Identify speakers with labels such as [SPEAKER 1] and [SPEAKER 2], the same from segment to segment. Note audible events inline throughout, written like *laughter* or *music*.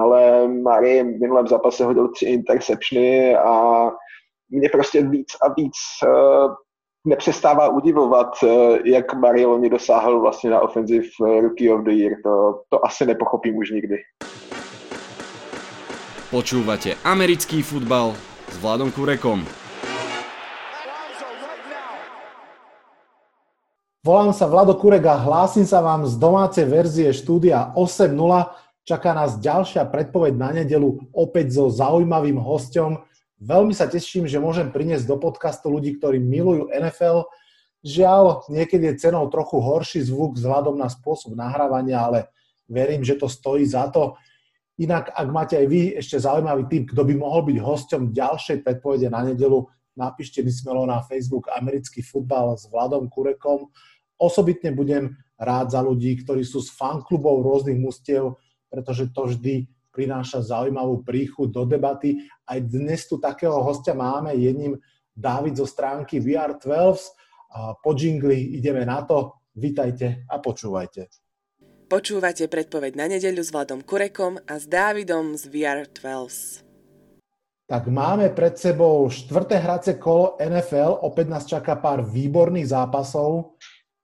[SPEAKER 1] ale Murray v minulém zápase hodil tři interceptiony a mě prostě víc a víc uh, nepřestává udivovat, uh, jak Marieloni dosáhl vlastně na offensive Rookie of the Year. To, to asi nepochopím už nikdy.
[SPEAKER 2] Počúvate americký futbal s Vladom Kurekom.
[SPEAKER 3] Volám sa Vlado Kurek a hlásim sa vám z domácej verzie štúdia 8.0. Čaká nás ďalšia predpoveď na nedelu opäť so zaujímavým hostom. Veľmi sa teším, že môžem priniesť do podcastu ľudí, ktorí milujú NFL. Žiaľ, niekedy je cenou trochu horší zvuk vzhľadom na spôsob nahrávania, ale verím, že to stojí za to. Inak, ak máte aj vy ešte zaujímavý tip, kto by mohol byť hosťom ďalšej predpovede na nedelu, napíšte mi smelo na Facebook Americký futbal s Vladom Kurekom. Osobitne budem rád za ľudí, ktorí sú z fanklubov rôznych mustiev, pretože to vždy prináša zaujímavú príchuť do debaty. Aj dnes tu takého hostia máme, je ním Dávid zo stránky VR12. Po džingli ideme na to. Vítajte a počúvajte.
[SPEAKER 4] Počúvate predpoveď na nedeľu s Vladom Kurekom a s Dávidom z VR12.
[SPEAKER 3] Tak máme pred sebou štvrté hracie kolo NFL, opäť nás čaká pár výborných zápasov.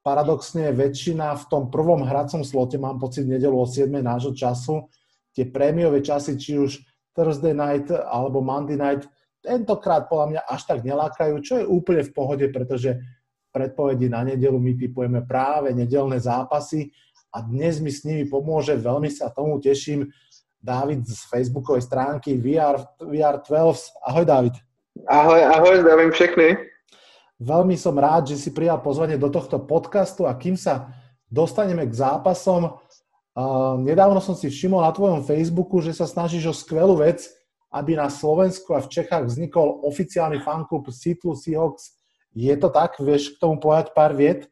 [SPEAKER 3] Paradoxne väčšina v tom prvom hracom slote, mám pocit, nedelu o 7 nášho času. Tie prémiové časy, či už Thursday night alebo Monday night, tentokrát podľa mňa až tak nelákajú, čo je úplne v pohode, pretože predpovedi na nedelu my typujeme práve nedelné zápasy a dnes mi s nimi pomôže, veľmi sa tomu teším, David z facebookovej stránky VR, VR12. Ahoj David.
[SPEAKER 1] Ahoj, ahoj, zdravím všechny.
[SPEAKER 3] Veľmi som rád, že si prijal pozvanie do tohto podcastu a kým sa dostaneme k zápasom, uh, nedávno som si všimol na tvojom Facebooku, že sa snažíš o skvelú vec, aby na Slovensku a v Čechách vznikol oficiálny fanklub Seattle Seahawks. Je to tak? Vieš k tomu povedať pár viet?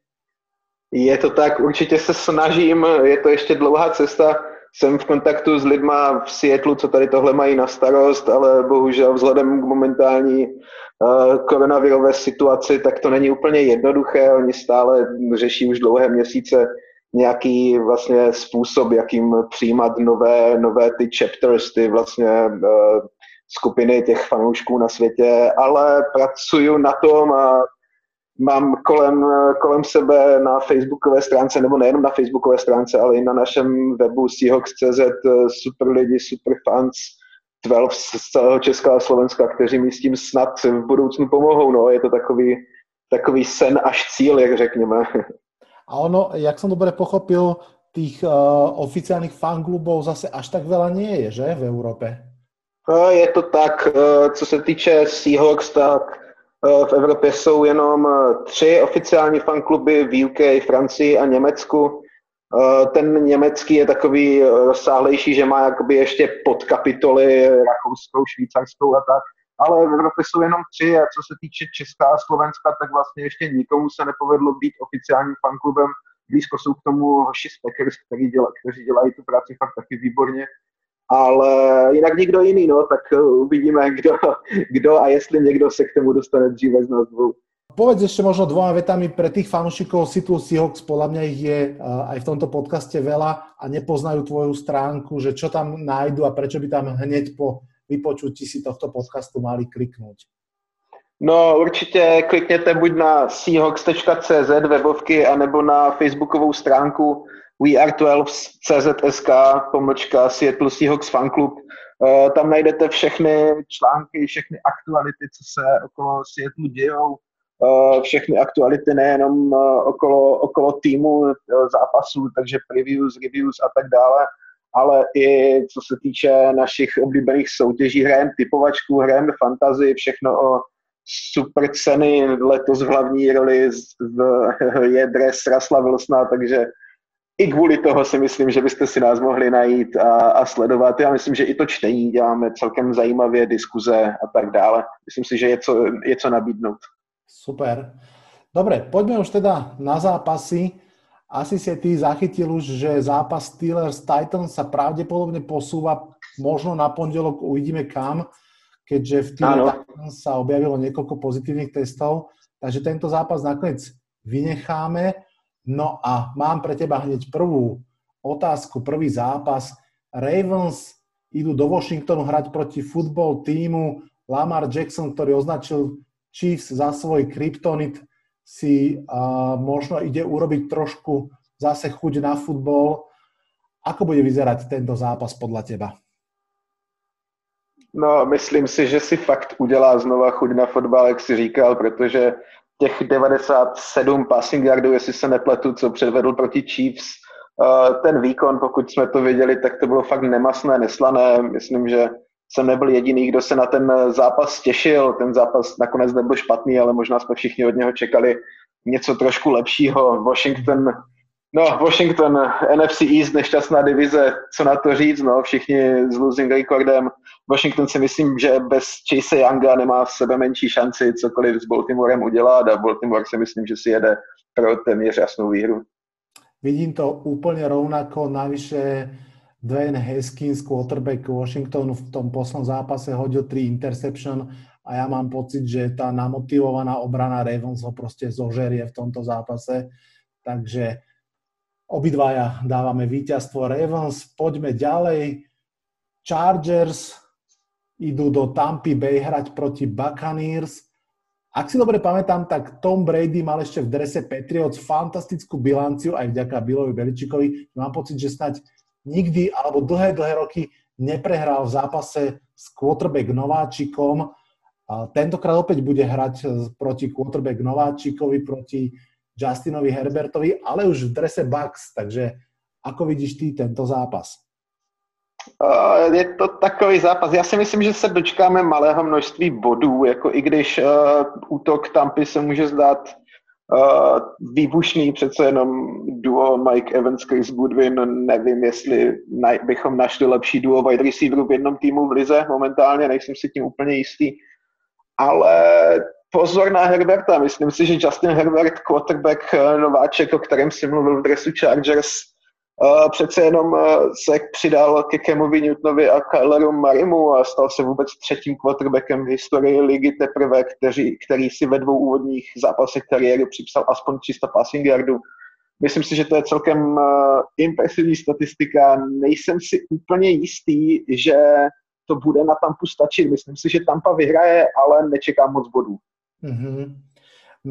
[SPEAKER 1] Je to tak, určitě se snažím, je to ještě dlouhá cesta. Jsem v kontaktu s lidma v Seattleu, co tady tohle mají na starost, ale bohužel vzhledem k momentální uh, koronavirové situaci, tak to není úplně jednoduché. Oni stále řeší už dlouhé měsíce nějaký vlastně způsob, jakým přijímat nové, nové ty chapters, ty vlastně uh, skupiny těch fanoušků na světě, ale pracuju na tom a mám kolem, kolem sebe na facebookové stránce, nebo nejenom na facebookové stránce, ale i na našem webu Seahawks.cz super lidi, super fans, 12 z celého Česka a Slovenska, kteří mi s tím snad v budoucnu pomohou. No, je to takový, takový sen až cíl, jak řekněme. *laughs*
[SPEAKER 3] A ono, jak som dobre pochopil, tých uh, oficiálnych fanklubov zase až tak veľa nie je, že, v Európe?
[SPEAKER 1] Je to tak, co se týče Seahawks, tak Eh, v Evropě jsou jenom eh, tři oficiální fankluby v UK, Francii a Německu. Eh, ten německý je takový rozsáhlejší, že má jakoby ještě podkapitoly rakouskou, švýcarskou a tak, ale v Evropě jsou jenom tři a co se týče Česka a Slovenska, tak vlastně ještě nikomu se nepovedlo být oficiálním fanklubem. Blízko jsou k tomu hoši z Packers, který děla, kteří dělají tu práci fakt taky výborně ale jinak nikdo jiný, no, tak eh, uvidíme, *laughs* kdo, kdo a jestli někdo se k tomu dostane dříve z nás dvou.
[SPEAKER 3] Povedz ešte možno dvoma vetami pre tých fanúšikov Seattle Seahawks, podľa mňa ich je eh, aj v tomto podcaste veľa a nepoznajú tvoju stránku, že čo tam nájdu a prečo by tam hneď po vypočutí si tohto podcastu mali kliknúť.
[SPEAKER 1] No určitě klikněte buď na seahawks.cz webovky, anebo na facebookovou stránku VR12 CZSK, pomlčka Seattle Seahawks Fan Club. Uh, tam najdete všechny články, všechny aktuality, co se okolo Seattle dějou, uh, všechny aktuality nejenom uh, okolo, okolo týmu zápasů, takže previews, reviews a tak dále, ale i co se týče našich oblíbených soutěží, hrajeme typovačku, hrajeme fantazy, všechno o super ceny, letos v hlavní roli v, *laughs* je dres Rasla Wilsona, takže i kvůli toho si myslím, že byste si nás mohli najít a, a sledovat. Já myslím, že i to čtení děláme celkem zajímavě, diskuze a tak dále. Myslím si, že je co, je co nabídnout.
[SPEAKER 3] Super. Dobre, poďme už teda na zápasy. Asi si ty zachytil už, že zápas Steelers-Titans sa pravdepodobne posúva možno na pondelok, uvidíme kam, keďže v týme sa objavilo niekoľko pozitívnych testov, takže tento zápas nakoniec vynecháme. No a mám pre teba hneď prvú otázku, prvý zápas. Ravens idú do Washingtonu hrať proti futbol týmu. Lamar Jackson, ktorý označil Chiefs za svoj kryptonit, si uh, možno ide urobiť trošku zase chuť na futbol. Ako bude vyzerať tento zápas podľa teba?
[SPEAKER 1] No, myslím si, že si fakt udělá znova chuť na fotbal, jak si říkal, protože těch 97 passing yardů, jestli se nepletu, co předvedl proti Chiefs, eh, ten výkon, pokud jsme to viděli, tak to bylo fakt nemasné, neslané. Myslím, že jsem nebyl jediný, kdo se na ten zápas těšil. Ten zápas nakonec nebyl špatný, ale možná jsme všichni od něho čekali něco trošku lepšího. Washington No, Washington, NFC East, nešťastná divize, co na to říct, no, všichni s losing recordem. Washington si myslím, že bez Chase Younga nemá sebe menší šanci cokoliv s Baltimorem udělat a Baltimore si myslím, že si jede pro téměř jasnou výhru.
[SPEAKER 3] Vidím to úplně rovnako, navyše Dwayne Haskins, quarterback Washingtonu v tom poslednom zápase hodil 3 interception a ja mám pocit, že tá namotivovaná obrana Ravens ho proste zožerie v tomto zápase. Takže obidvaja dávame víťazstvo Ravens. Poďme ďalej. Chargers idú do Tampa Bay hrať proti Buccaneers. Ak si dobre pamätám, tak Tom Brady mal ešte v drese Patriots fantastickú bilanciu aj vďaka Billovi Beličikovi. Mám pocit, že snať nikdy alebo dlhé, dlhé roky neprehral v zápase s quarterback nováčikom. Tentokrát opäť bude hrať proti quarterback nováčikovi, proti Justinovi Herbertovi, ale už v drese Bucks. Takže ako vidíš ty tento zápas?
[SPEAKER 1] Je to takový zápas. Já si myslím, že se dočkáme malého množství bodů, jako i když uh, útok Tampy se může zdát uh, výbušný, přece jenom duo Mike Evans, Chris Goodwin, nevím, jestli naj, bychom našli lepší duo wide receiverů v jednom týmu v lize momentálně, nejsem si tím úplně jistý, ale pozor na Herberta, myslím si, že Justin Herbert, quarterback nováček, o kterém si mluvil v dresu Chargers, Uh, přece jenom uh, se přidal ke Kemovi Newtonovi a Kyleru Marimu a stal se vůbec třetím quarterbackem v historii ligy teprve, který, který si ve dvou úvodních zápasech kariéry připsal aspoň 300 passing yardů. Myslím si, že to je celkem impresivní statistika. Nejsem si úplně jistý, že to bude na Tampu stačit. Myslím si, že Tampa vyhraje, ale nečekám moc bodů.
[SPEAKER 3] Mm-hmm.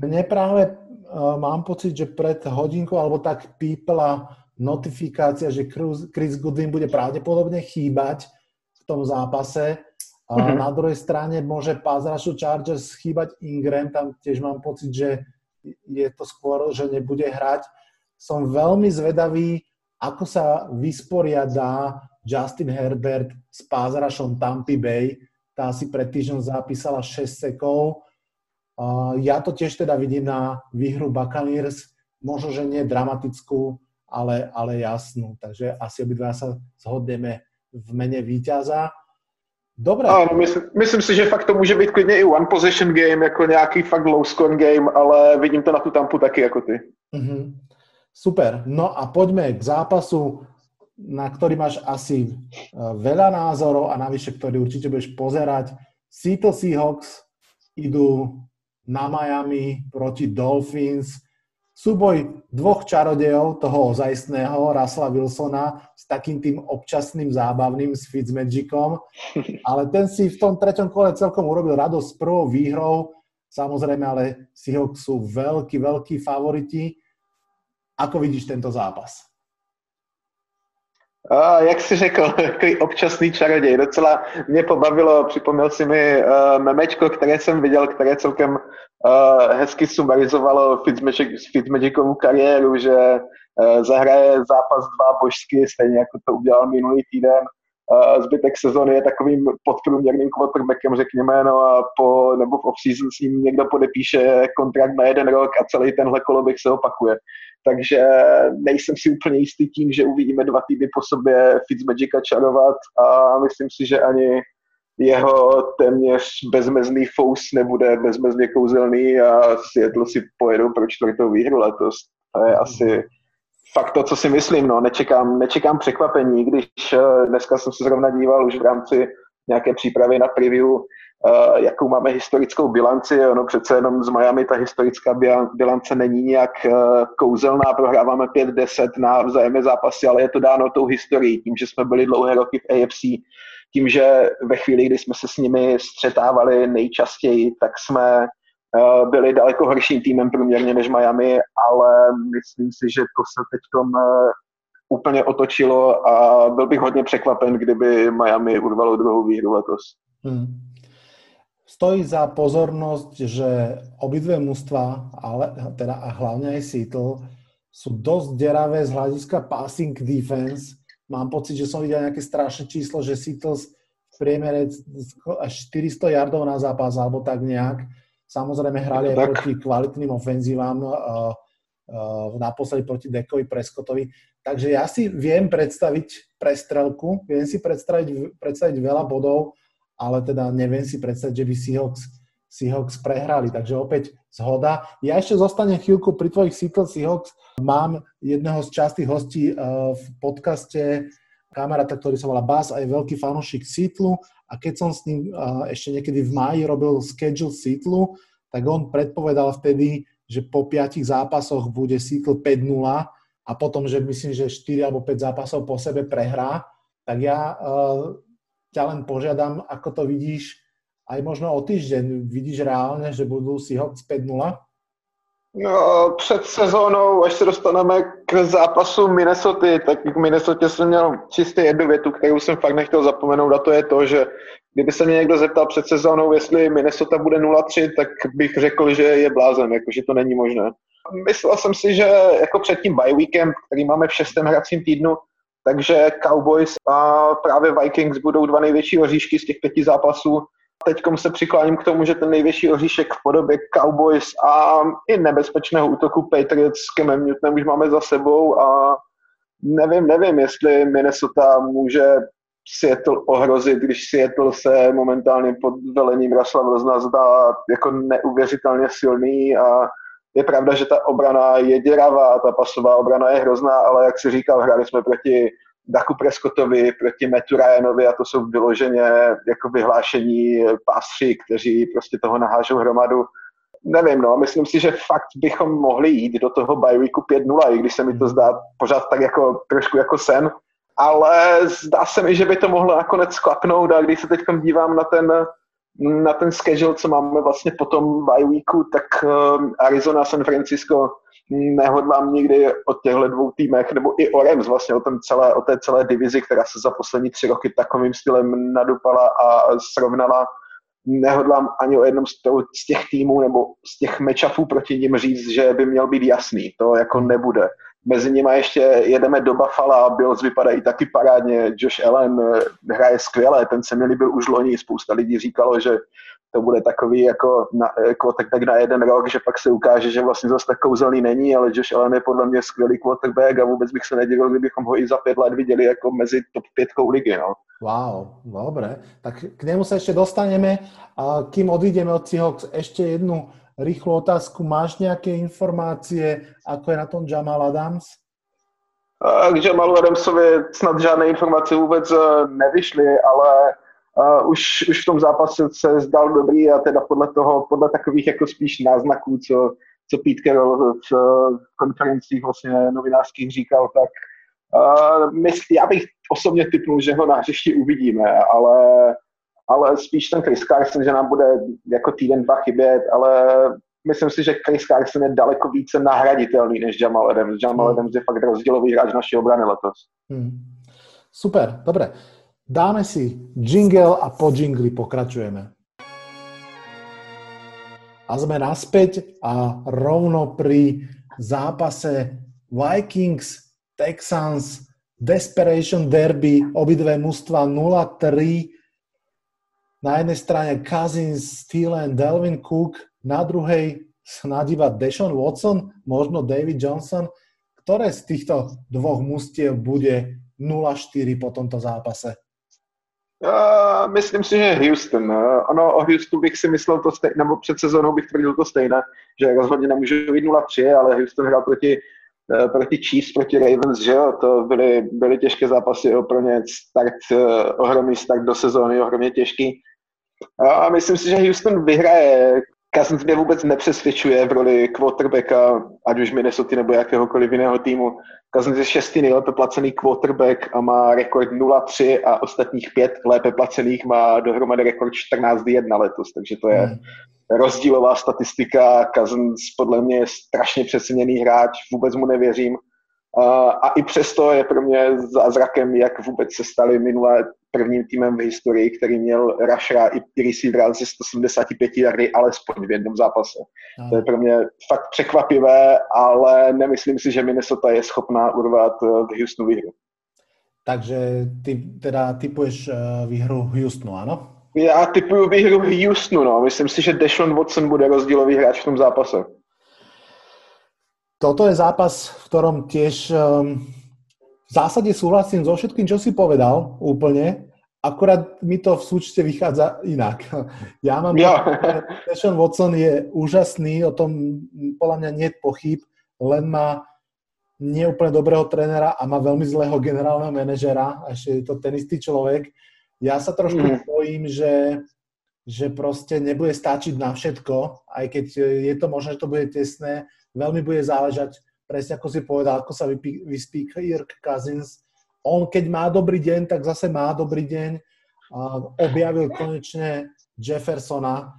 [SPEAKER 3] Mne práve uh, mám pocit, že pred hodinkou alebo tak pípla notifikácia, že Chris Goodwin bude pravdepodobne chýbať v tom zápase. A mm-hmm. na druhej strane môže pass Chargers chýbať Ingram, tam tiež mám pocit, že je to skôr, že nebude hrať. Som veľmi zvedavý, ako sa vysporiadá Justin Herbert s pass Tampa Bay. Tá si pred týždňom zapísala 6 sekov. Ja to tiež teda vidím na výhru Buccaneers, možno, že nie dramatickú, ale, ale jasnú. Takže asi obidva sa zhodneme v mene víťaza. Dobre.
[SPEAKER 1] Ano, myslím, myslím si, že fakt to může být klidně i one position game, jako nějaký fakt low score game, ale vidím to na tu tampu taky jako ty.
[SPEAKER 3] Mm-hmm. Super. No a poďme k zápasu, na ktorý máš asi e, veľa názorov a navyše, ktorý určite budeš pozerať. Seattle Seahawks idú na Miami proti Dolphins súboj dvoch čarodejov, toho ozajstného, Rasla Wilsona, s takým tým občasným zábavným, s Fitzmagicom, *laughs* ale ten si v tom treťom kole celkom urobil radosť s prvou výhrou, samozrejme, ale Seahawks sú veľkí, veľkí favoriti. Ako vidíš tento zápas?
[SPEAKER 1] A, jak jsi řekl, *laughs* takový občasný čaroděj. Docela mě pobavilo, připomněl si mi uh, memečko, které jsem viděl, které celkem uh, hezky sumarizovalo Fitzmagic, Fitzmagicovu kariéru, že uh, zahraje zápas dva božsky, stejně jako to udělal minulý týden. Zbytek sezóny je takovým podprůměrným quarterbackem, řekněme, no a po, nebo v off-season s ním někdo podepíše kontrakt na jeden rok a celý tenhle koloběh se opakuje takže nejsem si úplně jistý tím, že uvidíme dva týdny po sobě Fitzmagica čarovat a myslím si, že ani jeho téměř bezmezný fous nebude bezmezně kouzelný a Seattle si pojedou pro čtvrtou výhru letos. To je asi fakt to, co si myslím. No. Nečekám, nečekám překvapení, když eh, dneska jsem se zrovna díval už v rámci nějaké přípravy na preview uh, jakou máme historickou bilanci. Ono přece jenom z Miami ta historická bilance není nějak uh, kouzelná, prohráváme 5-10 na vzájemné zápasy, ale je to dáno tou historií, tím, že jsme byli dlouhé roky v AFC, tím, že ve chvíli, kdy jsme se s nimi střetávali nejčastěji, tak jsme byli daleko horším týmem průměrně než Miami, ale myslím si, že to se teď uh, úplně otočilo a byl bych hodně překvapen, kdyby Miami urvalo druhou výhru letos. Hmm.
[SPEAKER 3] Stojí za pozornosť, že obidve mužstva, ale teda a hlavne aj Seattle, sú dosť deravé z hľadiska passing defense. Mám pocit, že som videl nejaké strašné číslo, že Seattle v priemere až 400 yardov na zápas, alebo tak nejak. Samozrejme hrali aj proti kvalitným ofenzívam, uh, uh, naposledy proti Dekovi Preskotovi. Takže ja si viem predstaviť prestrelku, viem si predstaviť, predstaviť veľa bodov, ale teda neviem si predstaviť, že by Seahawks, Seahawks prehrali. Takže opäť zhoda. Ja ešte zostanem chvíľku pri tvojich Seattle Seahawks. Mám jedného z častých hostí uh, v podcaste kamaráta, ktorý sa volá Bas a je veľký fanúšik Seattle a keď som s ním ešte niekedy v máji robil schedule Seattle, tak on predpovedal vtedy, že po piatich zápasoch bude Seattle 5-0 a potom, že myslím, že 4 alebo 5 zápasov po sebe prehrá, tak ja uh, ťa len požiadam, ako to vidíš aj možno o týždeň. Vidíš reálne, že budú Seahawks 5-0?
[SPEAKER 1] No, před sezónou, až se dostaneme k zápasu Minnesota, tak k Minnesota jsem měl čistě jednu větu, kterou jsem fakt nechtěl zapomenout a to je to, že kdyby se mě někdo zeptal před sezónou, jestli Minnesota bude 0-3, tak bych řekl, že je blázen, jako, že to není možné. Myslel jsem si, že jako před tím bye weekend, který máme v šestém hracím týdnu, takže Cowboys a právě Vikings budou dva největší oříšky z těch pěti zápasů. Teď se přikláním k tomu, že ten největší oříšek v podobě Cowboys a i nebezpečného útoku Patriots s Kemem Newtonem už máme za sebou a nevím, nevím, jestli Minnesota může Seattle ohrozit, když Seattle se momentálně pod velením Russella Wilsona zdá jako neuvěřitelně silný a je pravda, že ta obrana je děravá, ta pasová obrana je hrozná, ale jak si říkal, hráli jsme proti Daku Preskotovi, proti Metu Ryanovi a to jsou vyloženě jako vyhlášení pásři, kteří prostě toho nahážou hromadu. Nevím, no, myslím si, že fakt bychom mohli jít do toho bye weeku 5-0, i když se mi to zdá pořád tak jako trošku jako sen, ale zdá se mi, že by to mohlo nakonec sklapnout a když se teď dívám na ten na ten schedule, co máme vlastně po tom bye tak uh, Arizona, San Francisco nehodlám nikdy o těchto dvou týmech, nebo i o Rams vlastně, o, tom celé, o té celé divizi, která se za poslední tři roky takovým stylem nadupala a srovnala. Nehodlám ani o jednom z těch týmů nebo z těch matchupů proti ním říct, že by měl být jasný. To jako nebude. Mezi nimi ještě jedeme do Buffalo, Bills vypadají taky parádně, Josh Allen eh, hraje skvěle, ten se mi líbil už loni, spousta lidí říkalo, že to bude takový jako, na, jako tak, tak na jeden rok, že pak se ukáže, že vlastně zase tak kouzelný není, ale Josh Allen je podle mě skvělý quarterback a vůbec bych se nedivil, kdybychom ho i za pět let viděli jako mezi top pětkou ligy. No.
[SPEAKER 3] Wow, dobre. Tak k němu se ještě dostaneme. A kým odídeme od Seahawks, ještě jednu rýchlu otázku. Máš nejaké informácie, ako je na tom Jamal Adams?
[SPEAKER 1] K Jamalu Adamsovi snad žádné informace vůbec eh, nevyšly, ale uh, už, už v tom zápase se zdal dobrý a teda podle toho, podle takových jako spíš náznaků, co, co Pete Carroll v, v konferencích vlastně novinářských říkal, tak uh, mysl, já bych osobně typnul, že ho na hřišti uvidíme, ale ale spíš ten Chris Carson, že nám bude jako týden, dva chybět, ale myslím si, že Chris Carson je daleko více nahraditelný než Jamal Adams. Jamal hmm. Adams je fakt rozdílový hráč naší obrany letos. Hmm.
[SPEAKER 3] Super, dobre. Dáme si jingle a po jingli pokračujeme. A sme naspäť a rovno pri zápase Vikings, Texans, Desperation Derby, obidve mužstva 0-3 na jednej strane Cousins, Thielen, Delvin Cook, na druhej snad iba Deshaun Watson, možno David Johnson. Ktoré z týchto dvoch mustiev bude 0-4 po tomto zápase?
[SPEAKER 1] Myslím si, že Houston. Uh, ono o Houston bych si myslel to stejné, nebo před sezónou bych tvrdil to stejné, že rozhodně nemůže být 0-3, ale Houston hrál proti, uh, proti Chiefs, proti Ravens, že jo, to byly, byly těžké zápasy, pro ně start, uh, ohromný start do sezóny, ohromně těžký. A myslím si, že Houston vyhraje. Cousins mě vůbec nepřesvědčuje v roli quarterbacka, ať už Minnesota nebo jakéhokoliv jiného týmu. Cousins je šestý nejlépe placený quarterback a má rekord 0-3 a ostatních pět lépe placených má dohromady rekord 14-1 letos, takže to je hmm. rozdílová statistika. Cousins podle mě je strašně přeceněný hráč, vůbec mu nevěřím. A i přesto je pro mě zázrakem, jak vůbec se stali minulé prvním týmem v historii, který měl rushera i receivera ze 175 yardy alespoň v jednom zápase. No. To je pro mě fakt překvapivé, ale nemyslím si, že Minnesota je schopná urvat eh, v Houstonu výhru.
[SPEAKER 3] Takže ty teda typuješ eh, výhru Houstonu, ano?
[SPEAKER 1] Já typuju výhru Houstonu, no. Myslím si, že Deshaun Watson bude rozdílový hráč v tom zápase.
[SPEAKER 3] Toto je zápas, v ktorom tiež um, v zásade súhlasím so všetkým, čo si povedal úplne, akurát mi to v súčte vychádza inak. *laughs* Ja mám... Ja. Sean Watson je úžasný, o tom podľa mňa nie pochyb, len má neúplne dobrého trénera a má veľmi zlého generálneho manažera, a ešte je to ten istý človek. Ja sa trošku mm. bojím, že, že proste nebude stačiť na všetko, aj keď je to možné, že to bude tesné, Veľmi bude záležať, presne ako si povedal, ako sa vyspí Kirk Cousins. On, keď má dobrý deň, tak zase má dobrý deň. Objavil konečne Jeffersona,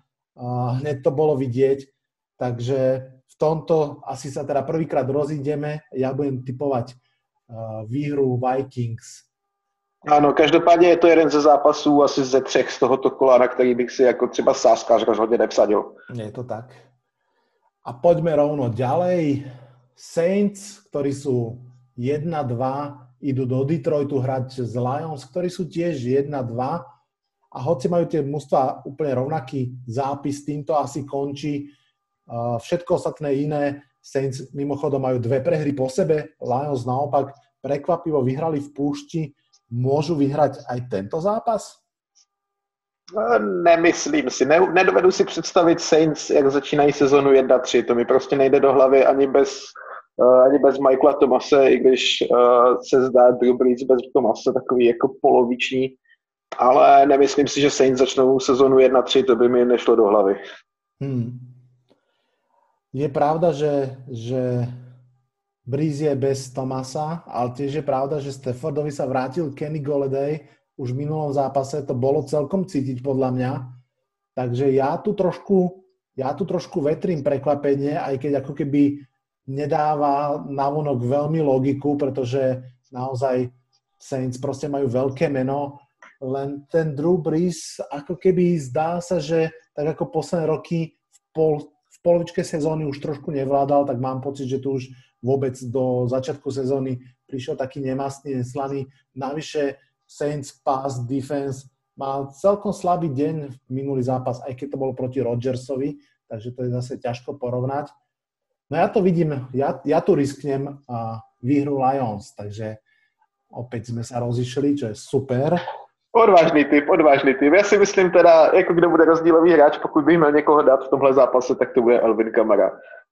[SPEAKER 3] hneď to bolo vidieť, takže v tomto asi sa teda prvýkrát rozídeme. Ja budem typovať výhru Vikings.
[SPEAKER 1] Ano, každopádně je to jeden ze zápasů asi ze třech z tohoto kola, na který bych si jako třeba sáskář rozhodně nepsadil.
[SPEAKER 3] Je to tak. A poďme rovno ďalej. Saints, ktorí sú 1-2, idú do Detroitu hrať z Lions, ktorí sú tiež 1-2. A hoci majú tie mužstva úplne rovnaký zápis, týmto asi končí. Všetko ostatné iné, Saints mimochodom majú dve prehry po sebe, Lions naopak prekvapivo vyhrali v púšti. Môžu vyhrať aj tento zápas?
[SPEAKER 1] Nemyslím si, ne, nedovedu si představit Saints, jak začínají sezonu 1-3, to mi prostě nejde do hlavy ani bez, uh, ani bez Michaela Tomase, i když uh, se zdá Drew Brees bez Tomase takový jako poloviční, ale nemyslím si, že Saints začnou sezonu 1-3, to by mi nešlo do hlavy. Hmm.
[SPEAKER 3] Je pravda, že, že Breeze je bez Tomasa, ale tiež je pravda, že Staffordovi sa vrátil Kenny Golladay, už v minulom zápase to bolo celkom cítiť podľa mňa. Takže ja tu trošku, ja tu trošku vetrím prekvapenie, aj keď ako keby nedáva navonok veľmi logiku, pretože naozaj Saints proste majú veľké meno, len ten Drew Brees ako keby zdá sa, že tak ako posledné roky v, pol, v polovičke sezóny už trošku nevládal, tak mám pocit, že tu už vôbec do začiatku sezóny prišiel taký nemastný, neslaný. Navyše Saints pass defense mal celkom slabý deň minulý zápas, aj keď to bolo proti Rodgersovi, takže to je zase ťažko porovnať. No ja to vidím, ja, ja tu risknem a výhru Lions, takže opäť sme sa rozišli, čo je super.
[SPEAKER 1] Odvážný typ, odvážný typ. Já si myslím teda, jako kdo bude rozdílový hráč, pokud bych měl někoho dát v tomhle zápase, tak to bude Elvin Kamara.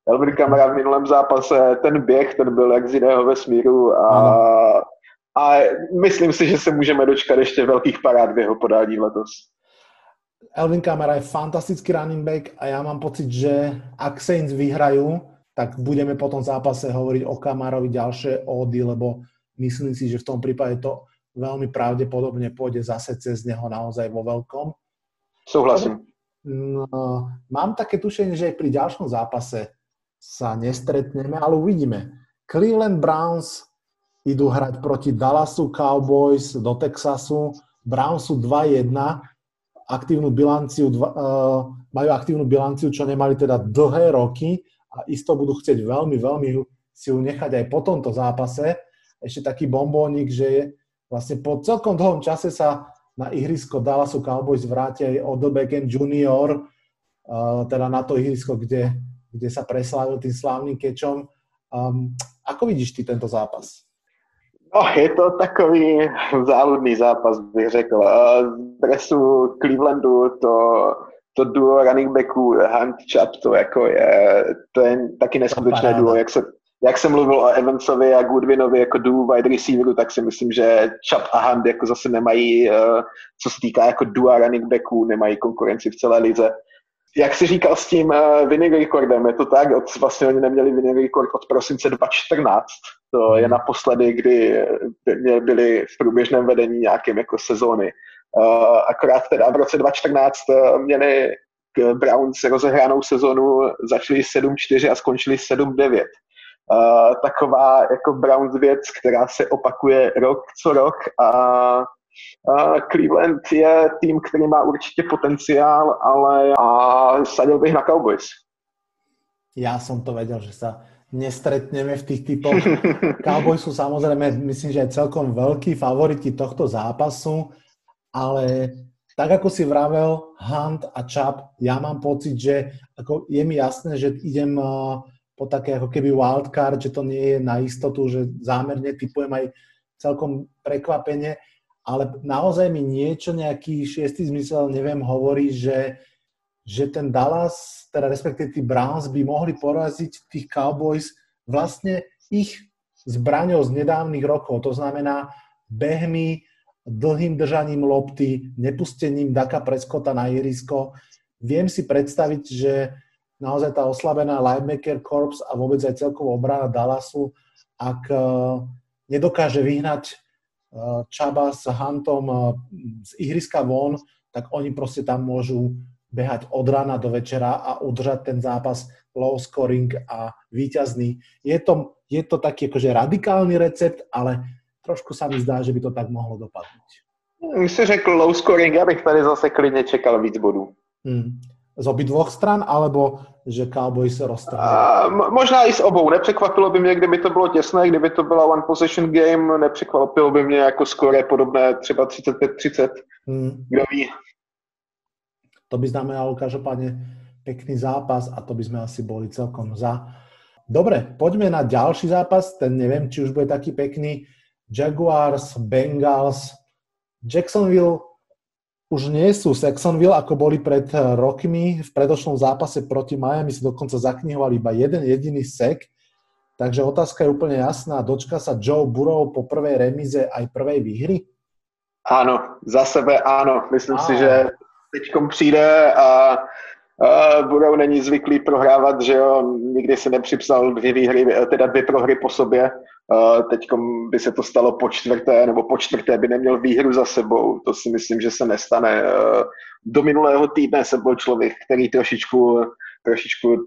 [SPEAKER 1] Elvin Kamara v minulém zápase, ten běh, ten byl jak z jiného vesmíru a ano a myslím si, že se můžeme dočkat ještě velkých parád v jeho podání letos.
[SPEAKER 3] Elvin Kamara je fantastický running back a ja mám pocit, že ak Saints vyhrajú, tak budeme po tom zápase hovoriť o Kamarovi ďalšie ódy, lebo myslím si, že v tom prípade to veľmi pravdepodobne pôjde zase cez neho naozaj vo veľkom.
[SPEAKER 1] Súhlasím.
[SPEAKER 3] No, mám také tušenie, že aj pri ďalšom zápase sa nestretneme, ale uvidíme. Cleveland Browns idú hrať proti Dallasu Cowboys do Texasu. Browns sú 2-1, aktívnu bilanciu, uh, majú aktívnu bilanciu, čo nemali teda dlhé roky a isto budú chcieť veľmi, veľmi si ju nechať aj po tomto zápase. Ešte taký bombónik, že je vlastne po celkom dlhom čase sa na ihrisko Dallasu Cowboys vráti aj Beckham Junior, uh, teda na to ihrisko, kde, kde sa preslávil tým slávnym kečom. Um, ako vidíš ty tento zápas?
[SPEAKER 1] No, je to takový záludný zápas, bych řekl. Z dresu Clevelandu to, to duo running backů Hunt Chubb, to jako je, to je taky neskutečné duo, jak se, jak jsem mluvil o Evansovi a Goodwinovi jako duo wide receiveru, tak si myslím, že Chubb a Hunt jako zase nemají, uh, co se týká jako dua running backů, nemají konkurenci v celé lize. Jak si říkal s tím uh, winning recordem, je to tak, od, vlastně oni neměli winning record od prosince 2014, to je naposledy, kdy by, byli v průběžném vedení nějakým jako sezóny. Uh, akorát teda v roce 2014 uh, měli Browns rozehranou sezonu, začali 7-4 a skončili 7-9 uh, taková jako Browns věc, která se opakuje rok co rok a uh, Cleveland je tým, který má určitě potenciál, ale a sadil bych na Cowboys.
[SPEAKER 3] Ja som to vedel, že sa nestretneme v tých typoch. *laughs* Cowboys sú samozrejme, myslím, že aj celkom veľkí favoriti tohto zápasu, ale tak ako si vravel Hunt a Chubb, ja mám pocit, že ako je mi jasné, že idem po také ako keby wildcard, že to nie je na istotu, že zámerne typujem aj celkom prekvapenie, ale naozaj mi niečo, nejaký šiestý zmysel, neviem, hovorí, že, že ten Dallas, teda respektíve tí Browns by mohli poraziť tých Cowboys vlastne ich zbraňou z nedávnych rokov. To znamená behmi, dlhým držaním lopty, nepustením Daka Preskota na irisko. Viem si predstaviť, že naozaj tá oslabená linebacker corps a vôbec aj celková obrana Dallasu, ak e, nedokáže vyhnať e, Čaba s Huntom e, z ihriska von, tak oni proste tam môžu behať od rána do večera a udržať ten zápas low scoring a výťazný. Je to, je to taký akože radikálny recept, ale trošku sa mi zdá, že by to tak mohlo dopadnúť.
[SPEAKER 1] Už si řekl low scoring, ja bych tady zase klidne čekal víc bodů.
[SPEAKER 3] Hmm z obidvoch stran, alebo že Cowboys se roztrhli?
[SPEAKER 1] možná i s obou. Nepřekvapilo by mě, kdyby to bylo těsné, kdyby to byla one possession game, nepřekvapilo by mě jako skore podobné třeba 35-30. Hmm. Kdo ví?
[SPEAKER 3] To by znamenalo každopádne pekný zápas a to by sme asi boli celkom za. Dobre, poďme na ďalší zápas, ten neviem, či už bude taký pekný. Jaguars, Bengals, Jacksonville už nie sú Saxonville, ako boli pred eh, rokmi. V predošlom zápase proti Miami si dokonca zaknihovali iba jeden jediný sek. Takže otázka je úplne jasná. Dočka sa Joe Burrow po prvej remize aj prvej výhry?
[SPEAKER 1] Áno, za sebe áno. Myslím Áno. si, že teďkom přijde a Burrow není zvyklý prohrávat, že jo, nikdy se nepřipsal dvě výhry, teda dvě prohry po sobě. Teď by se to stalo po čtvrté, nebo po čtvrté by neměl výhru za sebou. To si myslím, že se nestane. Do minulého týdne jsem byl člověk, který trošičku, trošičku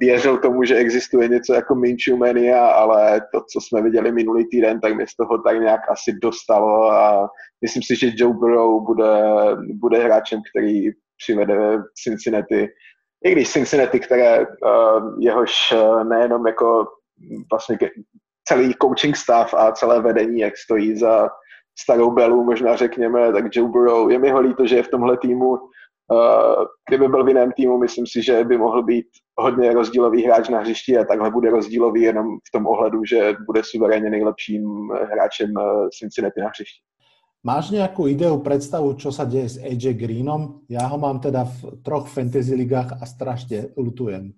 [SPEAKER 1] věřil tomu, že existuje něco jako Minshew Mania, ale to, co jsme viděli minulý týden, tak mě z toho tak nějak asi dostalo a myslím si, že Joe Burrow bude, bude hráčem, který přivede Cincinnati, i když Cincinnati, které uh, jehož uh, nejenom jako vlastně celý coaching staff a celé vedení, jak stojí za starou Belu, možná řekněme, tak Joe Burrow, je mi ho líto, že je v tomhle týmu, uh, kdyby byl v jiném týmu, myslím si, že by mohl být hodně rozdílový hráč na hřišti a takhle bude rozdílový jenom v tom ohledu, že bude suverénně nejlepším hráčem Cincinnati na hřišti.
[SPEAKER 3] Máš nejakú ideu, predstavu, čo sa deje s AJ Greenom? Ja ho mám teda v troch fantasy ligách a strašne lutujem.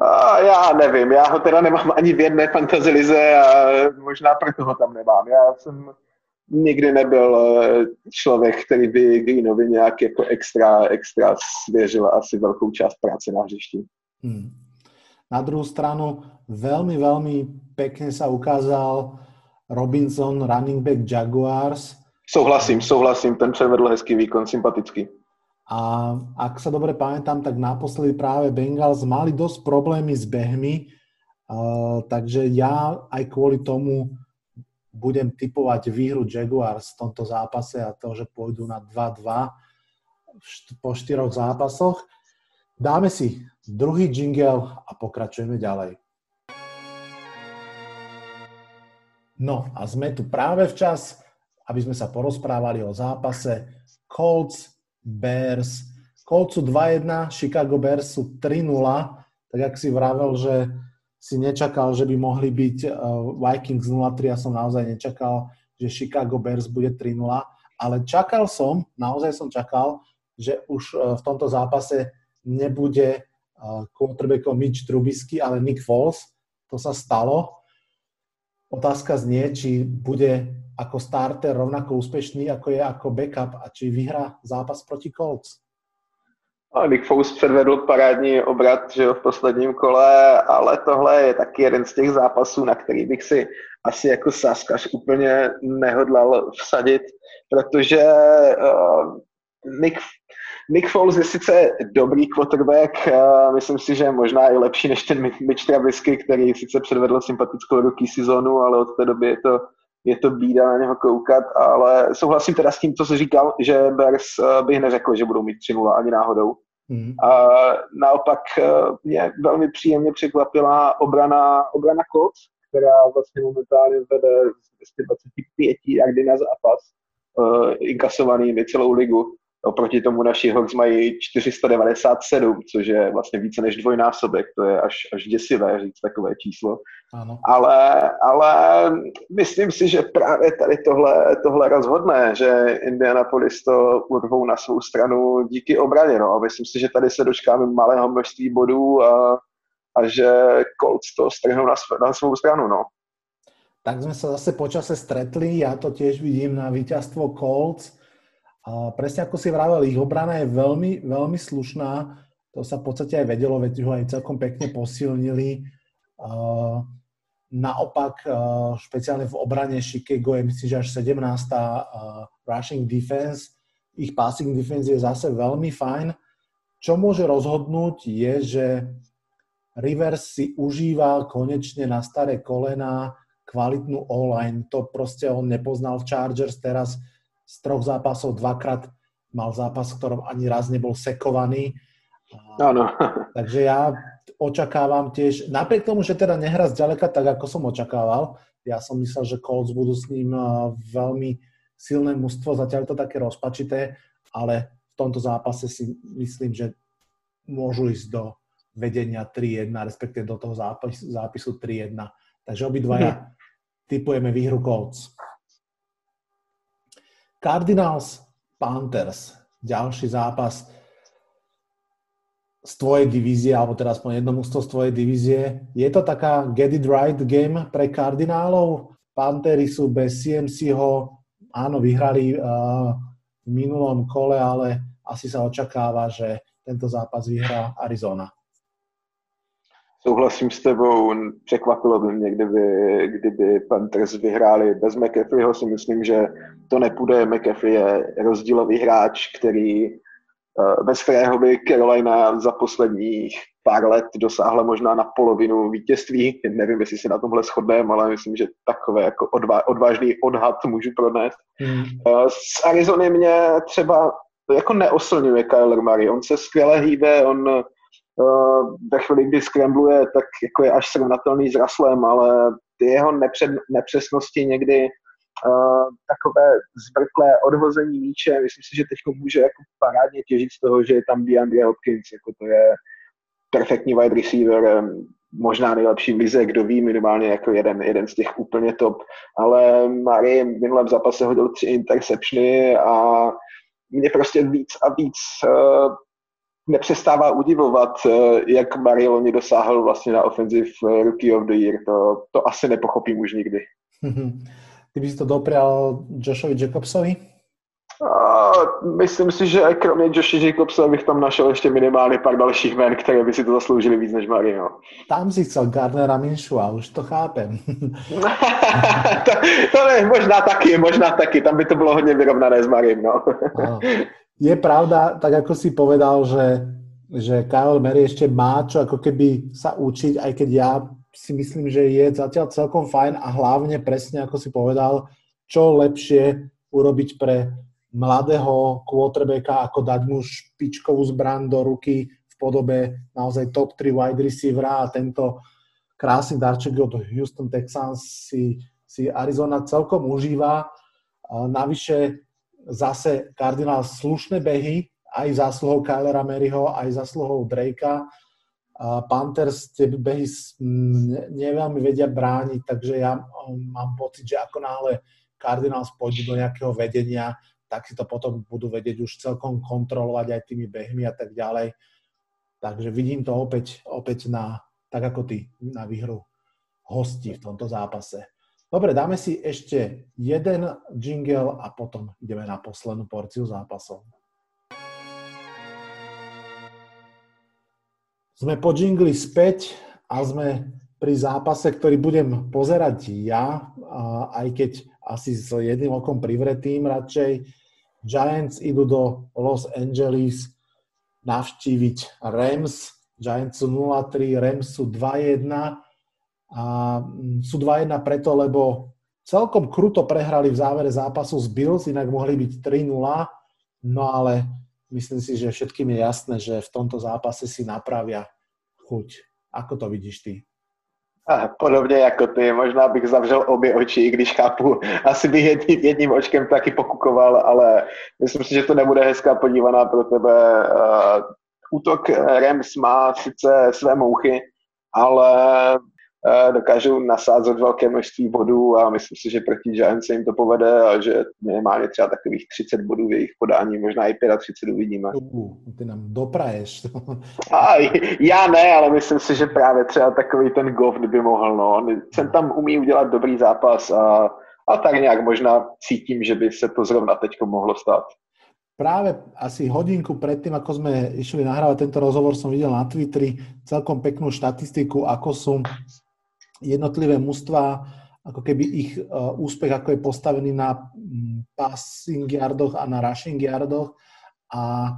[SPEAKER 1] A já nevím, já ho teda nemám ani v jedné fantasy lize a možná proto ho tam nemám. Já jsem nikdy nebyl eh, člověk, který by Greenovi nějak jako extra, extra svěřil asi velkou část práce na hřišti. Hmm.
[SPEAKER 3] Na druhou stranu veľmi, veľmi pekne sa ukázal Robinson, running back Jaguars,
[SPEAKER 1] Souhlasím, souhlasím, ten předvedl hezký výkon, sympatický.
[SPEAKER 3] A ak sa dobre pamätám, tak naposledy práve Bengals mali dosť problémy s behmi, uh, takže ja aj kvôli tomu budem typovať výhru Jaguars v tomto zápase a to, že pôjdu na 2-2 po štyroch zápasoch. Dáme si druhý jingle a pokračujeme ďalej. No a sme tu práve včas aby sme sa porozprávali o zápase Colts, Bears. Colts sú 2-1, Chicago Bears sú 3-0, tak ak si vravel, že si nečakal, že by mohli byť uh, Vikings 0-3, ja som naozaj nečakal, že Chicago Bears bude 3-0, ale čakal som, naozaj som čakal, že už uh, v tomto zápase nebude uh, quarterbackom Mitch Trubisky, ale Nick Foles, to sa stalo. Otázka znie, či bude ako starter rovnako úspešný, ako je ako backup a či vyhrá zápas proti Colts.
[SPEAKER 1] No, Nick Foles předvedl parádní obrat že v posledním kole, ale tohle je taky jeden z těch zápasů, na který bych si asi jako Saskaš úplně nehodlal vsadit, protože uh, Nick, Nick Foles je sice dobrý quarterback, uh, myslím si, že možná i lepší než ten Mitch Trubisky, který sice předvedl sympatickou rookie sezónu, ale od té doby je to, je to bída na něho koukat, ale souhlasím teda s tím, co jsi říkal, že Bears uh, bych neřekl, že budou mít 3 ani náhodou. Mm. A naopak mě velmi příjemně překvapila obrana, obrana Colts, která vlastně momentálně vede z 225 jardy na zápas, uh, inkasovanými celou ligu. Oproti tomu naši Hawks mají 497, což je vlastně více než dvojnásobek, to je až, až děsivé říct takové číslo. Ano. Ale, ale myslím si, že právě tady tohle, tohle rozhodné, že Indianapolis to urvou na svou stranu díky obraně. No. A myslím si, že tady se dočkáme malého množství bodů a, a že Colts to strhnou na, na svou stranu. No.
[SPEAKER 3] Tak sme sa zase počase stretli, ja to tiež vidím na víťazstvo Colts a presne ako si vravel, ich obrana je veľmi, veľmi slušná. To sa v podstate aj vedelo, veď ho aj celkom pekne posilnili. Naopak, špeciálne v obrane Chicago je myslím, že až 17. Uh, rushing defense. Ich passing defense je zase veľmi fajn. Čo môže rozhodnúť je, že Rivers si užíval konečne na staré kolena kvalitnú online. To proste on nepoznal v Chargers teraz z troch zápasov dvakrát mal zápas, v ktorom ani raz nebol sekovaný.
[SPEAKER 1] Áno.
[SPEAKER 3] Takže ja očakávam tiež, napriek tomu, že teda nehra zďaleka tak, ako som očakával, ja som myslel, že Colts budú s ním veľmi silné mužstvo, zatiaľ to také rozpačité, ale v tomto zápase si myslím, že môžu ísť do vedenia 3-1, respektíve do toho zápisu, zápisu 3-1. Takže obidvaja *laughs* typujeme výhru Colts. Cardinals Panthers, ďalší zápas z tvojej divízie, alebo teda aspoň jedno mústvo z tvojej divízie. Je to taká get it right game pre kardinálov? Pantery sú bez CMC-ho, áno, vyhrali uh, v minulom kole, ale asi sa očakáva, že tento zápas vyhrá Arizona.
[SPEAKER 1] Souhlasím s tebou, překvapilo by mě, kdyby, kdyby Panthers vyhráli bez McAfeeho, si myslím, že to nepůjde. McAfee je rozdílový hráč, který eh, bez kterého by Carolina za posledních pár let dosáhla možná na polovinu vítězství. Nevím, jestli se na tomhle shodneme, ale myslím, že takové jako odvá, odvážný odhad můžu pronést. Hmm. Eh, z Arizony mě třeba jako neoslňuje Kyler Murray. On se skvěle hýbe, on ve chvíli, kdy skrembluje, tak jako je až srovnatelný s Raslem, ale ty jeho nepřed, nepřesnosti někdy uh, takové zbrklé odhození míče, myslím si, že teď může jako parádně těžit z toho, že je tam DeAndre Hopkins, jako to je perfektní wide receiver, možná nejlepší v kdo ví, minimálně jako jeden, jeden z těch úplně top, ale Mari v minulém zápase hodil tři interceptiony a mě prostě víc a víc nepřestává udivovat, eh, jak Marieloni dosáhl vlastně na offensive Rookie of the Year. To, to asi nepochopím už nikdy.
[SPEAKER 3] Ty bys to doprial Joshovi Jacobsovi?
[SPEAKER 1] A myslím si, že kromě Joshi Jacobsa bych tam našel ještě minimálně pár dalších men, které by si to zasloužili víc než Mario.
[SPEAKER 3] Tam si chcel Gardnera Minshu a už to chápem. *laughs*
[SPEAKER 1] to, to ne, možná taky, možná taky. Tam by to bylo hodně vyrovnané s Mariem, no.
[SPEAKER 3] Je pravda, tak ako si povedal, že, že Kyle Mary ešte má čo ako keby sa učiť, aj keď ja si myslím, že je zatiaľ celkom fajn a hlavne presne ako si povedal, čo lepšie urobiť pre mladého quarterbacka, ako dať mu špičkovú zbran do ruky v podobe naozaj top 3 wide receivera a tento krásny darček od Houston Texans si, si Arizona celkom užíva. Navyše zase Cardinal slušné behy, aj zásluhou Kylera Maryho, aj zásluhou Drakea. Panthers tie behy neveľmi vedia brániť, takže ja um, mám pocit, že ako náhle Cardinals pôjdu do nejakého vedenia, tak si to potom budú vedieť už celkom kontrolovať aj tými behmi a tak ďalej. Takže vidím to opäť, opäť na, tak ako ty, na výhru hostí v tomto zápase. Dobre, dáme si ešte jeden jingle a potom ideme na poslednú porciu zápasov. Sme po jingli späť a sme pri zápase, ktorý budem pozerať ja, aj keď asi s jedným okom privretým radšej. Giants idú do Los Angeles navštíviť Rams. Giants sú 0-3, Rams sú 2-1 a mm, sú 2-1 preto, lebo celkom kruto prehrali v závere zápasu z Bills, inak mohli byť 3-0, no ale myslím si, že všetkým je jasné, že v tomto zápase si napravia chuť. Ako to vidíš ty?
[SPEAKER 1] A podobně jako ty, možná bych zavřel obě oči, i když chápu, asi bych jedním, jedním očkem taky pokukoval, ale myslím si, že to nebude hezká podívaná pro tebe. Uh, útok Rams má sice své mouchy, ale Eh, dokážou nasázet velké množství bodů a myslím si, že proti Giants se jim to povede a že minimálně třeba takových 30 bodů v jejich podání, možná i 35 uvidíme.
[SPEAKER 3] Uh, ty nám dopraješ.
[SPEAKER 1] a, já ne, ale myslím si, že právě třeba takový ten Goff by mohl, no. Jsem tam umí udělat dobrý zápas a, a tak nějak možná cítím, že by se to zrovna teď mohlo stát.
[SPEAKER 3] Práve asi hodinku predtým, ako sme išli nahrávať tento rozhovor, som videl na Twitteri celkom peknú štatistiku, ako sú jednotlivé mužstva, ako keby ich uh, úspech ako je postavený na um, passing yardoch a na rushing yardoch a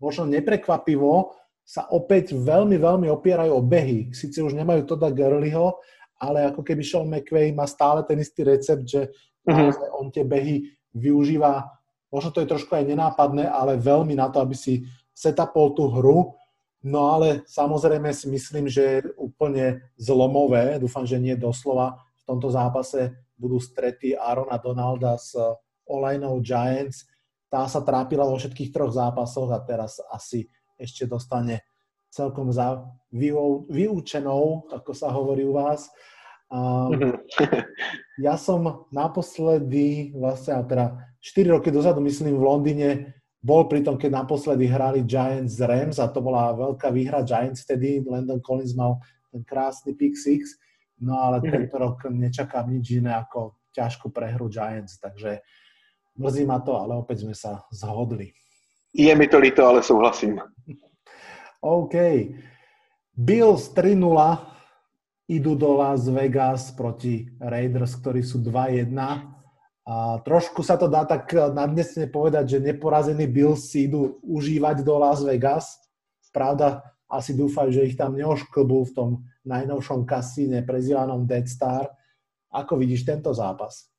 [SPEAKER 3] možno neprekvapivo sa opäť veľmi, veľmi opierajú o behy. Sice už nemajú Toda Gurleyho, ale ako keby Sean McVay má stále ten istý recept, že uh-huh. on tie behy využíva, možno to je trošku aj nenápadné, ale veľmi na to, aby si setapol tú hru No ale samozrejme si myslím, že úplne zlomové, dúfam, že nie doslova, v tomto zápase budú strety Arona Donalda s Olajnou Giants. Tá sa trápila vo všetkých troch zápasoch a teraz asi ešte dostane celkom za vyučenou, ako sa hovorí u vás. Um, *laughs* ja som naposledy, vlastne teda 4 roky dozadu, myslím, v Londýne bol pri tom, keď naposledy hrali Giants z Rams a to bola veľká výhra Giants vtedy. Landon Collins mal ten krásny pick six, no ale mm-hmm. tento rok nečakám nič iné ako ťažkú prehru Giants, takže mrzí ma to, ale opäť sme sa zhodli.
[SPEAKER 1] Je mi to líto, ale súhlasím. *laughs*
[SPEAKER 3] OK. Bills 3-0 idú do Las Vegas proti Raiders, ktorí sú 2-1. A trošku sa to dá tak nadnesne povedať, že neporazení Bills si idú užívať do Las Vegas. Pravda, asi dúfajú, že ich tam neošklbú v tom najnovšom kasíne prezývanom Dead Star. Ako vidíš tento zápas?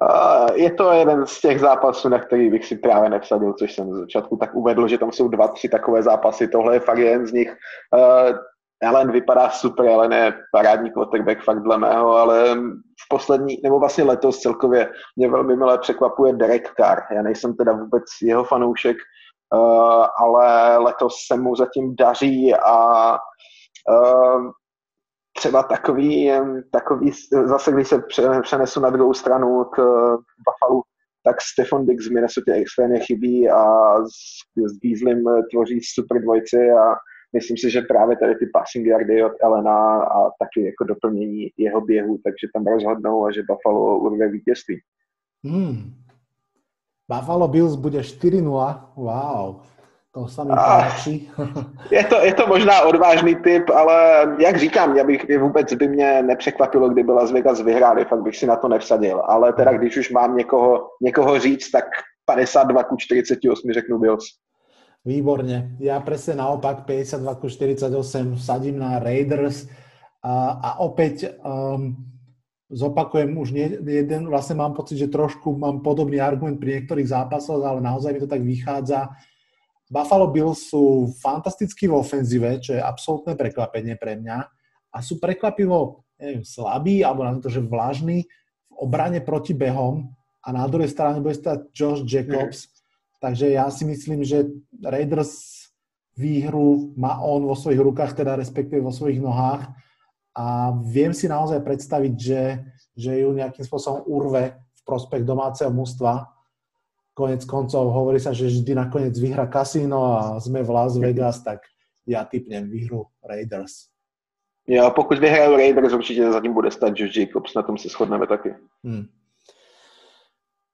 [SPEAKER 1] Uh, je to jeden z těch zápasů, na který bych si právě nevsadil, což jsem z začátku tak uvedl, že tam jsou dva, tři takové zápasy. Tohle je fakt jeden z nich. Uh, Allen vypadá super, Allen je parádní quarterback fakt dle mého, ale v poslední, nebo vlastně letos celkově mě velmi milé překvapuje Derek Carr. Já nejsem teda vůbec jeho fanoušek, uh, ale letos se mu zatím daří a uh, třeba takový, takový, zase když se přenesu na druhou stranu k Buffalo, tak Stefan Diggs z Minnesota extrémně chybí a s, s Beaslem tvoří super dvojci a myslím si, že právě tady ty passing yardy od Elena a taky jako doplnění jeho běhu, takže tam rozhodnou a že Buffalo urve vítězství.
[SPEAKER 3] Hmm. Buffalo Bills bude 4-0. Wow. To sa mi páči. *laughs*
[SPEAKER 1] Je to, je to možná odvážný typ, ale jak říkám, já bych vůbec by mě nepřekvapilo, kdyby Las Vegas vyhráli, fakt bych si na to nevsadil. Ale teda, když už mám někoho, někoho říct, tak 52 ku 48 řeknu Bills.
[SPEAKER 3] Výborne. Ja presne naopak 52 48 sadím na Raiders a, a opäť um, zopakujem už nie, jeden, vlastne mám pocit, že trošku mám podobný argument pri niektorých zápasoch, ale naozaj mi to tak vychádza. Buffalo Bills sú fantasticky v ofenzíve, čo je absolútne prekvapenie pre mňa a sú prekvapivo neviem, slabí, alebo na to, že vlažní v obrane proti behom a na druhej strane bude stať Josh Jacobs, mm Takže ja si myslím, že Raiders výhru má on vo svojich rukách, teda respektíve vo svojich nohách a viem si naozaj predstaviť, že, že ju nejakým spôsobom urve v prospech domáceho mužstva. Konec koncov hovorí sa, že vždy nakoniec vyhra kasíno a sme v Las Vegas, tak ja typnem výhru Raiders.
[SPEAKER 1] Jo, pokud vyhrajou Raiders, určitě zatím bude stát Josh Jacobs, na tom se shodneme taky. Hmm.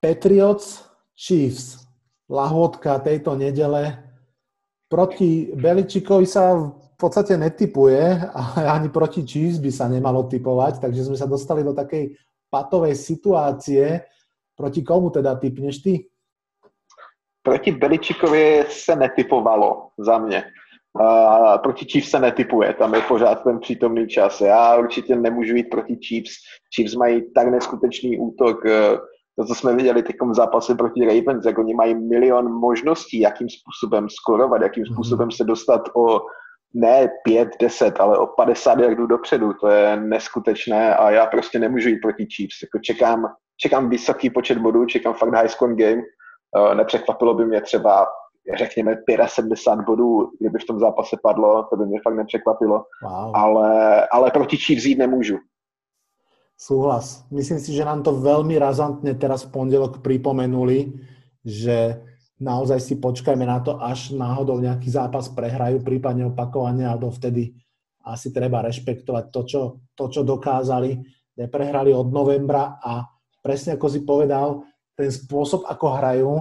[SPEAKER 3] Patriots, Chiefs, lahôdka tejto nedele. Proti Beličikovi sa v podstate netypuje, ale ani proti Chiefs by sa nemalo typovať, takže sme sa dostali do takej patovej situácie. Proti komu teda typneš ty?
[SPEAKER 1] Proti Beličikovi se netypovalo za mě. Uh, proti Chiefs se netypuje, tam je pořád ten přítomný čas. Já určitě nemůžu jít proti Chiefs. Chiefs mají tak neskutečný útok. Uh, to, co jsme viděli teď v zápase proti Ravens, jak oni mají milion možností, jakým způsobem skorovat, jakým mhm. způsobem se dostat o ne 5, 10, ale o 50 jardů dopředu. To je neskutečné a já prostě nemůžu jít proti Chiefs. Jako čekám, čekám vysoký počet bodů, čekám fakt high score game. Uh, nepřekvapilo by mě třeba řekněme 75 bodů, kdyby v tom zápase padlo, to by mě fakt nepřekvapilo. Wow. Ale, ale proti Chiefs jít nemůžu.
[SPEAKER 3] Súhlas. Myslím si, že nám to veľmi razantne teraz v pondelok pripomenuli, že naozaj si počkajme na to, až náhodou nejaký zápas prehrajú, prípadne opakovane a dovtedy asi treba rešpektovať to, čo, to, čo dokázali. Neprehrali od novembra a presne ako si povedal, ten spôsob, ako hrajú,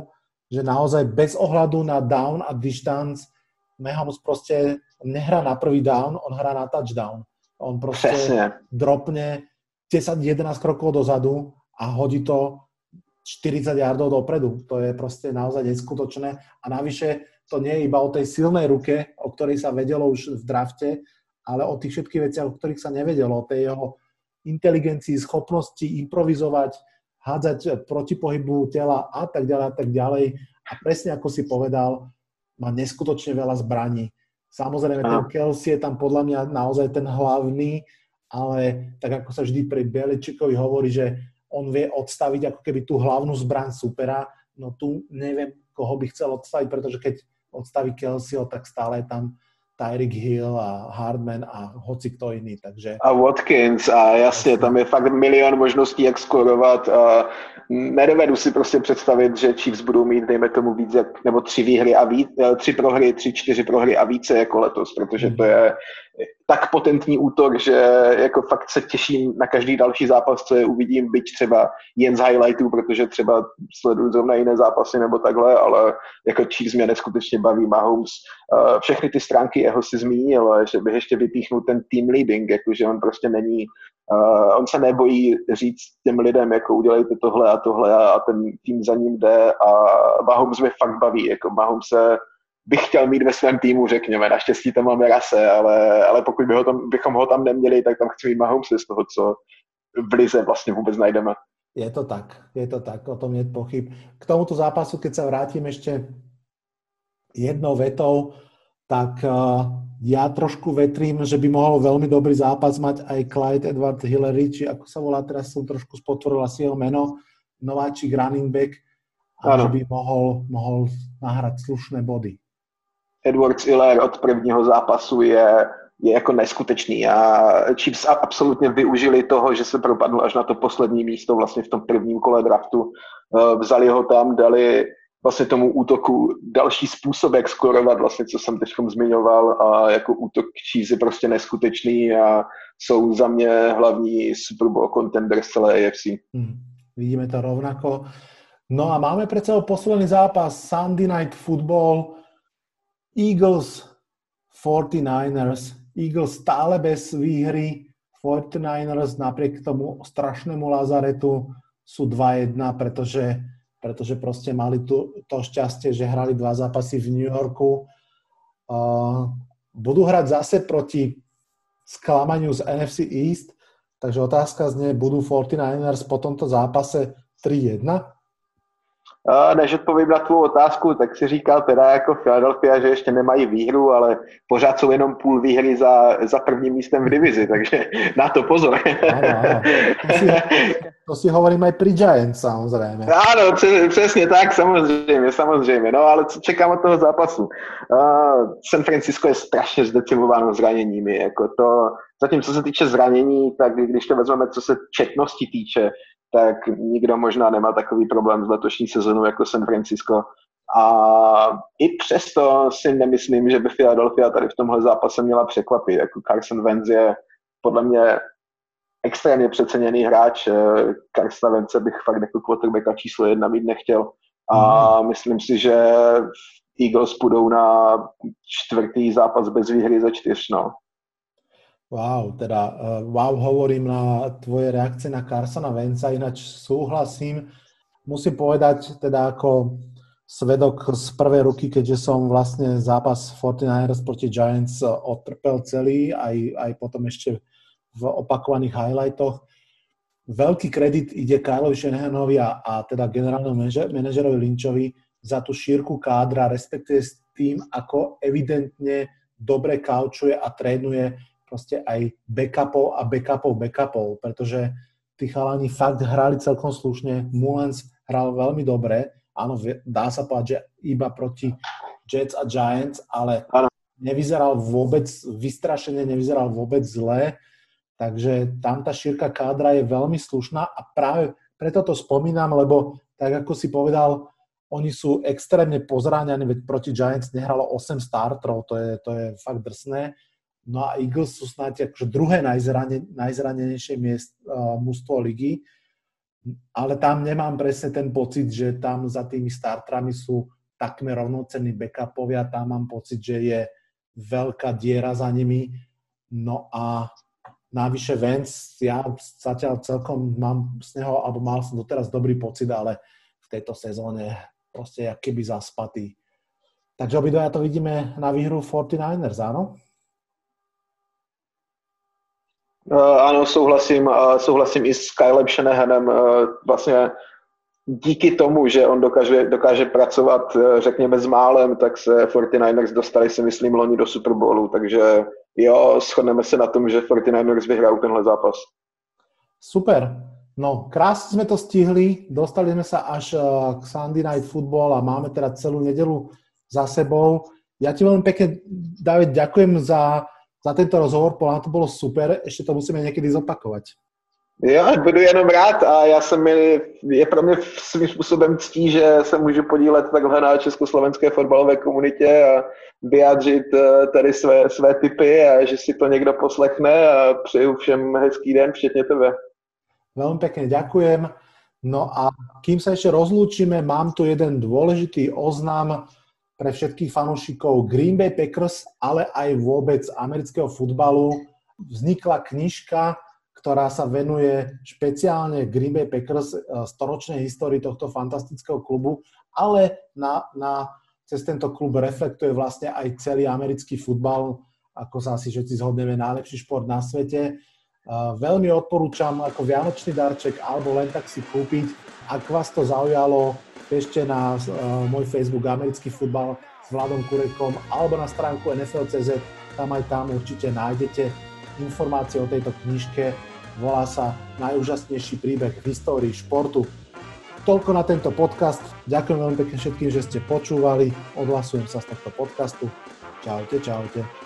[SPEAKER 3] že naozaj bez ohľadu na down a distance Mahomes proste nehrá na prvý down, on hrá na touchdown. On proste Presne. dropne 10-11 krokov dozadu a hodí to 40 yardov dopredu. To je proste naozaj neskutočné. A navyše to nie je iba o tej silnej ruke, o ktorej sa vedelo už v drafte, ale o tých všetkých veciach, o ktorých sa nevedelo, o tej jeho inteligencii, schopnosti improvizovať, hádzať proti pohybu tela a tak ďalej a tak ďalej. A presne ako si povedal, má neskutočne veľa zbraní. Samozrejme, ten Kelsey je tam podľa mňa naozaj ten hlavný, ale tak ako sa vždy pri Beličikovi hovorí, že on vie odstaviť ako keby tú hlavnú zbraň supera, no tu neviem, koho by chcel odstaviť, pretože keď odstaví Kelseyho, tak stále je tam Tyreek Hill a Hardman a hoci kto iný, takže...
[SPEAKER 1] A Watkins a jasně, tam je fakt milion možností, jak skorovat a nedovedu si prostě představit, že Chiefs budou mít, dejme tomu, víc nebo tři výhry a víc, eh, tři prohry, tři, čtyři prohry a více jako letos, protože to je tak potentní útok, že jako fakt se těším na každý další zápas, co je uvidím, byť třeba jen z highlightů, protože třeba sleduju zrovna jiné zápasy nebo takhle, ale jako Chiefs mě neskutečně baví Mahomes. Uh, všechny ty stránky jeho si zmínil, že bych ještě vypíchnul ten team leading, jakože on prostě není, uh, on se nebojí říct těm lidem, jako udělejte tohle a tohle a ten tým za ním jde a Mahomes mě fakt baví, jako Mahomes se bych chtěl mít ve svém týmu, řekněme. Naštěstí tam máme Rase, ale, ale pokud by ho tam, bychom ho tam neměli, tak tam chci mít Mahomes z toho, co v Lize vlastně vůbec najdeme.
[SPEAKER 3] Je to tak, je to tak, o tom nie pochyb. K tomuto zápasu, keď sa vrátim ešte jednou vetou, tak uh, ja trošku vetrím, že by mohol veľmi dobrý zápas mať aj Clyde Edward Hillary, či ako sa volá, teraz som trošku spotvoril asi jeho meno, nováčik running back, a že by mohol, mohol nahrať slušné body.
[SPEAKER 1] Edwards Hiller od prvního zápasu je, je jako neskutečný a Chiefs absolutně využili toho, že se propadl až na to poslední místo vlastně v tom prvním kole draftu. Eh, vzali ho tam, dali vlastně tomu útoku další způsob, jak skorovat, vlastně, co jsem teď zmiňoval a jako útok Chiefs je prostě neskutečný a jsou za mě hlavní Super Bowl contender z celé AFC. Hmm,
[SPEAKER 3] vidíme to rovnako. No a máme pred sebou posledný zápas Sunday Night Football Eagles 49ers. Eagles stále bez výhry. 49ers napriek tomu strašnému Lazaretu sú 2-1, pretože, pretože proste mali tu, to šťastie, že hrali dva zápasy v New Yorku. Uh, budú hrať zase proti sklamaniu z NFC East, takže otázka znie, budú 49ers po tomto zápase 3-1?
[SPEAKER 1] Než odpovím na tvou otázku, tak si říkal teda jako Philadelphia, že ještě nemají výhru, ale pořád jsou jenom půl výhry za, za prvním místem v divizi, takže *laughs* na to pozor. Ano, ano.
[SPEAKER 3] To, si, to si hovorím aj pri Giants samozřejmě.
[SPEAKER 1] Ano, přesně tak, samozřejmě, samozřejmě. No ale co čekám od toho zápasu? Uh, San Francisco je strašně zdecivováno zraněními. Jako to, zatím co se týče zranění, tak když to vezmeme, co se četnosti týče, tak nikdo možná nemá takový problém s letošní sezonu jako San Francisco. A i přesto si nemyslím, že by Philadelphia tady v tomhle zápase měla překvapit. Jako Carson Wentz je podle mě extrémně přeceněný hráč. Karsta Vence bych fakt jako quarterbacka číslo jedna mít nechtěl. A mm. myslím si, že Eagles půjdou na čtvrtý zápas bez výhry za čtyř. No.
[SPEAKER 3] Wow, teda uh, wow hovorím na tvoje reakcie na Carsona Venca, ináč súhlasím. Musím povedať, teda ako svedok z prvej ruky, keďže som vlastne zápas 49ers proti Giants odtrpel celý, aj, aj potom ešte v opakovaných highlightoch. Veľký kredit ide Kylovi Shanahanovi a, a teda generálnemu manažerovi Lynchovi za tú šírku kádra, respektíve s tým, ako evidentne dobre kaučuje a trénuje proste aj backupov a backupov backupov, pretože tí chalani fakt hrali celkom slušne. Mullens hral veľmi dobre, áno, dá sa povedať, že iba proti Jets a Giants, ale nevyzeral vôbec vystrašene, nevyzeral vôbec zle, takže tam tá šírka kádra je veľmi slušná a práve preto to spomínam, lebo tak ako si povedal, oni sú extrémne pozráňaní, veď proti Giants nehralo 8 startrov, to je, to je fakt drsné No a Eagles sú snáď akože druhé najzrane, najzranenejšie miest, uh, mužstvo ligy, ale tam nemám presne ten pocit, že tam za tými startrami sú takmer rovnocenní backupovia, tam mám pocit, že je veľká diera za nimi. No a navyše Vance, ja zatiaľ celkom mám z neho, alebo mal som doteraz dobrý pocit, ale v tejto sezóne proste keby zaspatý. Takže obidvaja to vidíme na výhru 49ers, áno?
[SPEAKER 1] Uh, ano, souhlasím, uh, souhlasím i s Kylem Shanahanem. Uh, vlastně díky tomu, že on dokáže, dokáže pracovat, uh, řekněme, s málem, tak se 49ers dostali si myslím loni do Super Bowlu, takže jo, shodneme se na tom, že 49ers vyhrajú tenhle zápas.
[SPEAKER 3] Super. No, krásne sme to stihli, dostali sme sa až k Sunday Night Football a máme teda celú nedelu za sebou. Ja ti veľmi pekne, David, ďakujem za za tento rozhovor, podľa to bolo super, ešte to musíme niekedy zopakovať.
[SPEAKER 1] Jo, budu jenom rád a já jsem mi, je pro mě svým způsobem ctí, že se můžu podílet takhle na československé fotbalové komunitě a vyjádřit eh, tady své, své typy a že si to někdo poslechne a přeju všem hezký den, včetně tebe.
[SPEAKER 3] Veľmi pekne ďakujem. No a kým sa ešte rozlúčime, mám tu jeden dôležitý oznam pre všetkých fanúšikov Green Bay Packers, ale aj vôbec amerického futbalu. Vznikla knižka, ktorá sa venuje špeciálne Green Bay Packers, e, storočnej histórii tohto fantastického klubu, ale na, na, cez tento klub reflektuje vlastne aj celý americký futbal, ako sa asi všetci zhodneme, najlepší šport na svete. Uh, veľmi odporúčam ako vianočný darček alebo len tak si kúpiť. Ak vás to zaujalo, bežte na uh, môj Facebook Americký futbal s Vladom Kurekom alebo na stránku NFL.cz, tam aj tam určite nájdete informácie o tejto knižke. Volá sa Najúžasnejší príbeh v histórii športu. Toľko na tento podcast. Ďakujem veľmi pekne všetkým, že ste počúvali. Odhlasujem sa z tohto podcastu. Čaute, čaute.